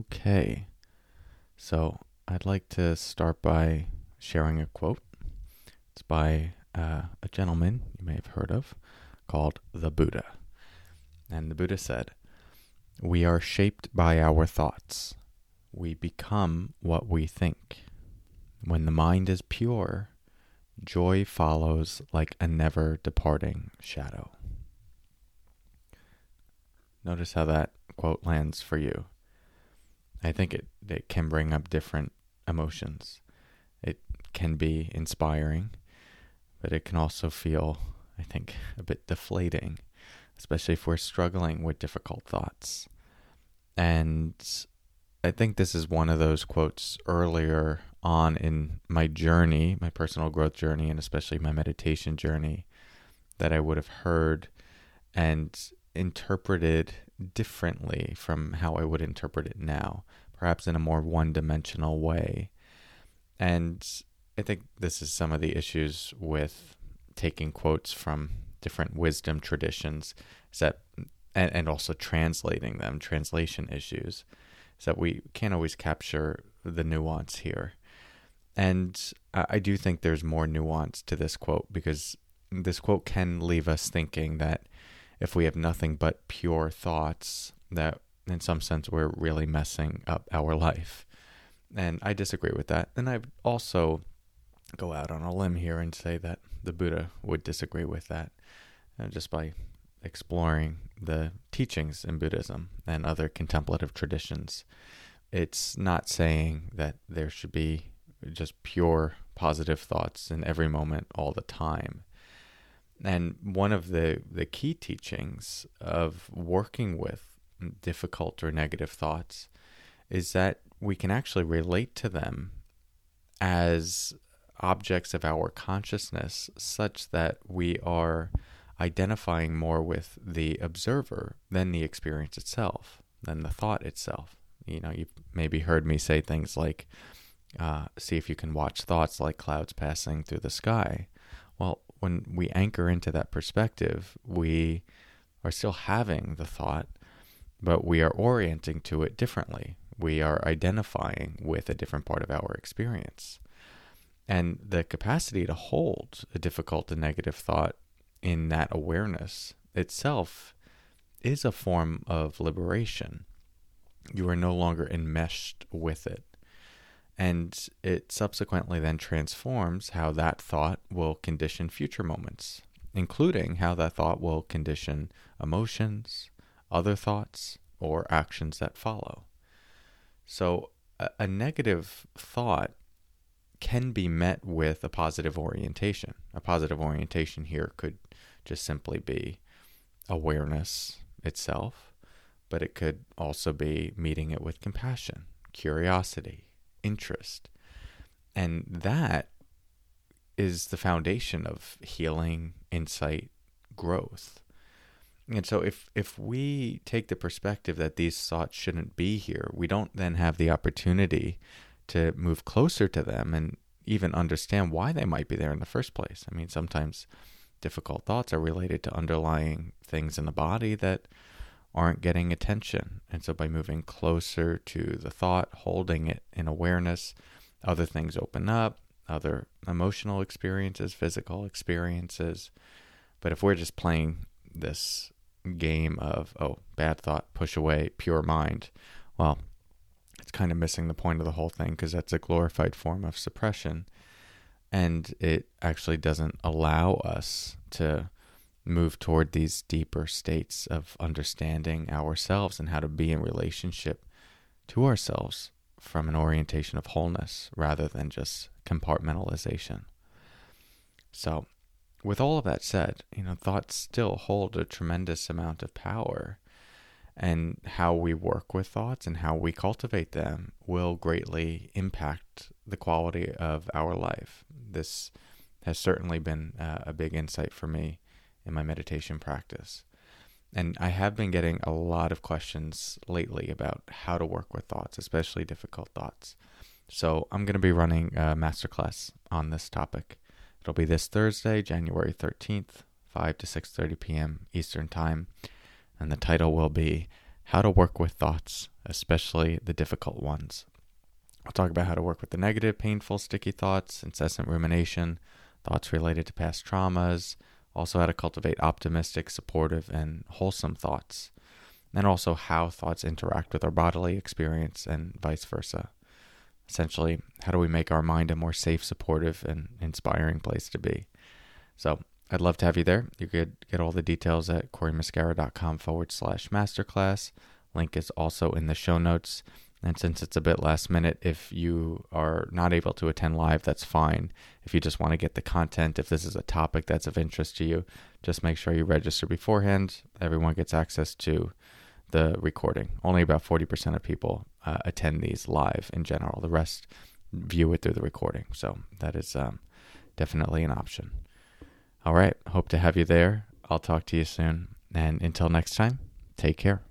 Okay, so I'd like to start by sharing a quote. It's by uh, a gentleman you may have heard of called the Buddha. And the Buddha said, We are shaped by our thoughts. We become what we think. When the mind is pure, joy follows like a never departing shadow. Notice how that quote lands for you. I think it, it can bring up different emotions. It can be inspiring, but it can also feel, I think, a bit deflating, especially if we're struggling with difficult thoughts. And I think this is one of those quotes earlier on in my journey, my personal growth journey, and especially my meditation journey, that I would have heard and interpreted differently from how I would interpret it now, perhaps in a more one dimensional way. And I think this is some of the issues with taking quotes from different wisdom traditions is that and, and also translating them, translation issues, is that we can't always capture the nuance here. And I do think there's more nuance to this quote because this quote can leave us thinking that if we have nothing but pure thoughts, that in some sense we're really messing up our life. And I disagree with that. And I also go out on a limb here and say that the Buddha would disagree with that uh, just by exploring the teachings in Buddhism and other contemplative traditions. It's not saying that there should be just pure positive thoughts in every moment all the time. And one of the, the key teachings of working with difficult or negative thoughts is that we can actually relate to them as objects of our consciousness, such that we are identifying more with the observer than the experience itself, than the thought itself. You know, you've maybe heard me say things like, uh, see if you can watch thoughts like clouds passing through the sky. Well, when we anchor into that perspective, we are still having the thought, but we are orienting to it differently. We are identifying with a different part of our experience. And the capacity to hold a difficult and negative thought in that awareness itself is a form of liberation. You are no longer enmeshed with it. And it subsequently then transforms how that thought will condition future moments, including how that thought will condition emotions, other thoughts, or actions that follow. So, a, a negative thought can be met with a positive orientation. A positive orientation here could just simply be awareness itself, but it could also be meeting it with compassion, curiosity, interest. And that is the foundation of healing, insight, growth. And so if if we take the perspective that these thoughts shouldn't be here, we don't then have the opportunity to move closer to them and even understand why they might be there in the first place. I mean, sometimes difficult thoughts are related to underlying things in the body that aren't getting attention. And so by moving closer to the thought, holding it in awareness, other things open up, other emotional experiences, physical experiences. But if we're just playing this game of, oh, bad thought, push away, pure mind, well, it's kind of missing the point of the whole thing because that's a glorified form of suppression. And it actually doesn't allow us to move toward these deeper states of understanding ourselves and how to be in relationship to ourselves from an orientation of wholeness rather than just compartmentalization. So, with all of that said, you know, thoughts still hold a tremendous amount of power. And how we work with thoughts and how we cultivate them will greatly impact the quality of our life. This has certainly been uh, a big insight for me in my meditation practice. And I have been getting a lot of questions lately about how to work with thoughts, especially difficult thoughts. So I'm going to be running a masterclass on this topic. It'll be this Thursday, January 13th, 5 to 6:30 p.m. Eastern Time, and the title will be How to Work with Thoughts, especially the difficult ones. I'll talk about how to work with the negative, painful, sticky thoughts, incessant rumination, thoughts related to past traumas, also how to cultivate optimistic, supportive, and wholesome thoughts, and also how thoughts interact with our bodily experience and vice versa essentially, how do we make our mind a more safe, supportive, and inspiring place to be? So I'd love to have you there. You could get all the details at corymuscara.com forward slash masterclass. Link is also in the show notes. And since it's a bit last minute, if you are not able to attend live, that's fine. If you just want to get the content, if this is a topic that's of interest to you, just make sure you register beforehand. Everyone gets access to the recording. Only about 40% of people uh, attend these live in general. The rest view it through the recording. So that is um, definitely an option. All right. Hope to have you there. I'll talk to you soon. And until next time, take care.